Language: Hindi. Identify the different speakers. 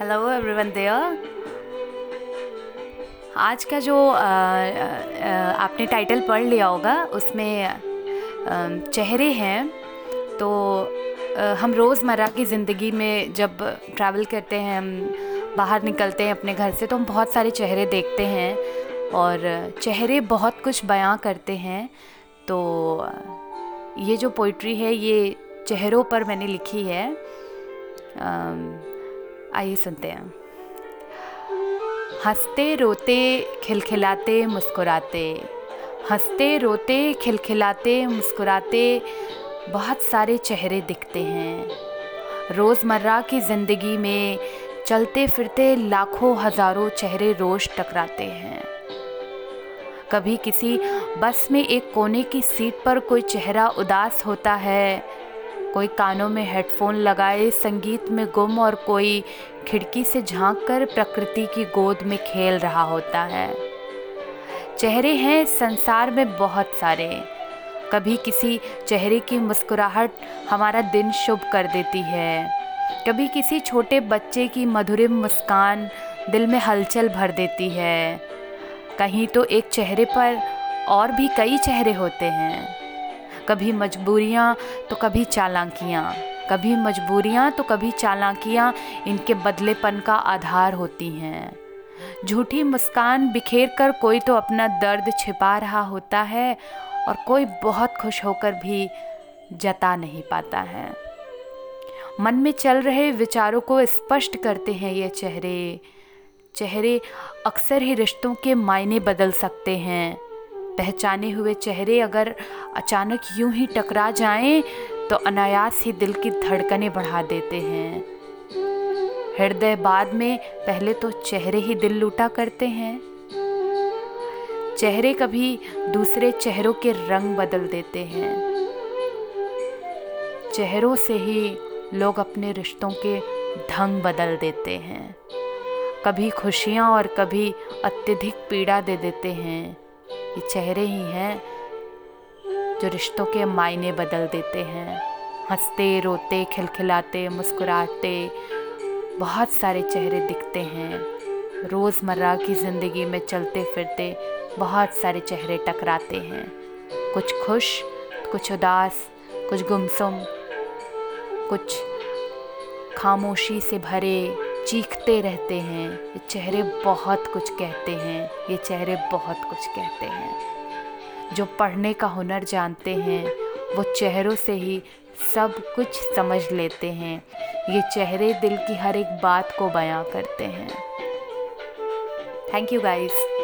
Speaker 1: हेलो एवरीवन देयर आज का जो आ, आ, आपने टाइटल पढ़ लिया होगा उसमें आ, चेहरे हैं तो आ, हम रोज़मर्रा की ज़िंदगी में जब ट्रैवल करते हैं हम बाहर निकलते हैं अपने घर से तो हम बहुत सारे चेहरे देखते हैं और चेहरे बहुत कुछ बयां करते हैं। तो ये जो पोइट्री है ये चेहरों पर मैंने लिखी है। आइए सुनते हैं। हँसते, रोते, खिलखिलाते, मुस्कुराते। हँसते, रोते, खिलखिलाते, मुस्कुराते, बहुत सारे चेहरे दिखते हैं। रोज़मर्रा की ज़िंदगी में चलते फिरते लाखों, हज़ारों चेहरे रोज़ टकराते हैं। कभी किसी बस में एक कोने की सीट पर कोई चेहरा उदास होता है कोई कानों में हेडफोन लगाए, संगीत में गुम और कोई खिड़की से झाँक कर प्रकृति की गोद में खेल रहा होता है। चेहरे हैं संसार में बहुत सारे। कभी किसी चेहरे की मुस्कुराहट हमारा दिन शुभ कर देती है। कभी किसी छोटे बच्चे की मधुरिम मुस्कान दिल में हलचल भर देती है। कहीं तो एक चेहरे पर और भी कई चेहरे होते हैं। कभी मजबूरियाँ तो कभी चालाकियाँ। कभी मजबूरियाँ तो कभी चालाकियाँ, इनके बदलेपन का आधार होती हैं। झूठी मुस्कान बिखेर कर कोई तो अपना दर्द छिपा रहा होता है, और कोई बहुत खुश होकर भी जता नहीं पाता है। मन में चल रहे विचारों को स्पष्ट करते हैं ये चेहरे। चेहरे अक्सर ही रिश्तों के मायने बदल सकते हैं। पहचाने हुए चेहरे अगर अचानक यूँ ही टकरा जाएँ तो अनायास ही दिल की धड़कनें बढ़ा देते हैं। हृदय बाद में पहले तो चेहरे ही दिल लूटा करते हैं। चेहरे कभी दूसरे चेहरों के रंग बदल देते हैं। चेहरों से ही लोग अपने रिश्तों के ढंग बदल देते हैं। कभी खुशियाँ और कभी अत्यधिक पीड़ा दे देते हैं। ये चेहरे ही हैं जो रिश्तों के मायने बदल देते हैं। हँसते, रोते, खिलखिलाते, मुस्कुराते, बहुत सारे चेहरे दिखते हैं। रोज़मर्रा की ज़िंदगी में चलते फिरते बहुत सारे चेहरे टकराते हैं। कुछ खुश, कुछ उदास, कुछ गुमसुम, कुछ खामोशी से भरे चीखते रहते हैं, ये चेहरे बहुत कुछ कहते हैं, ये चेहरे बहुत कुछ कहते हैं। जो पढ़ने का हुनर जानते हैं, वो चेहरों से ही सब कुछ समझ लेते हैं। ये चेहरे दिल की हर एक बात को बयां करते हैं। Thank you guys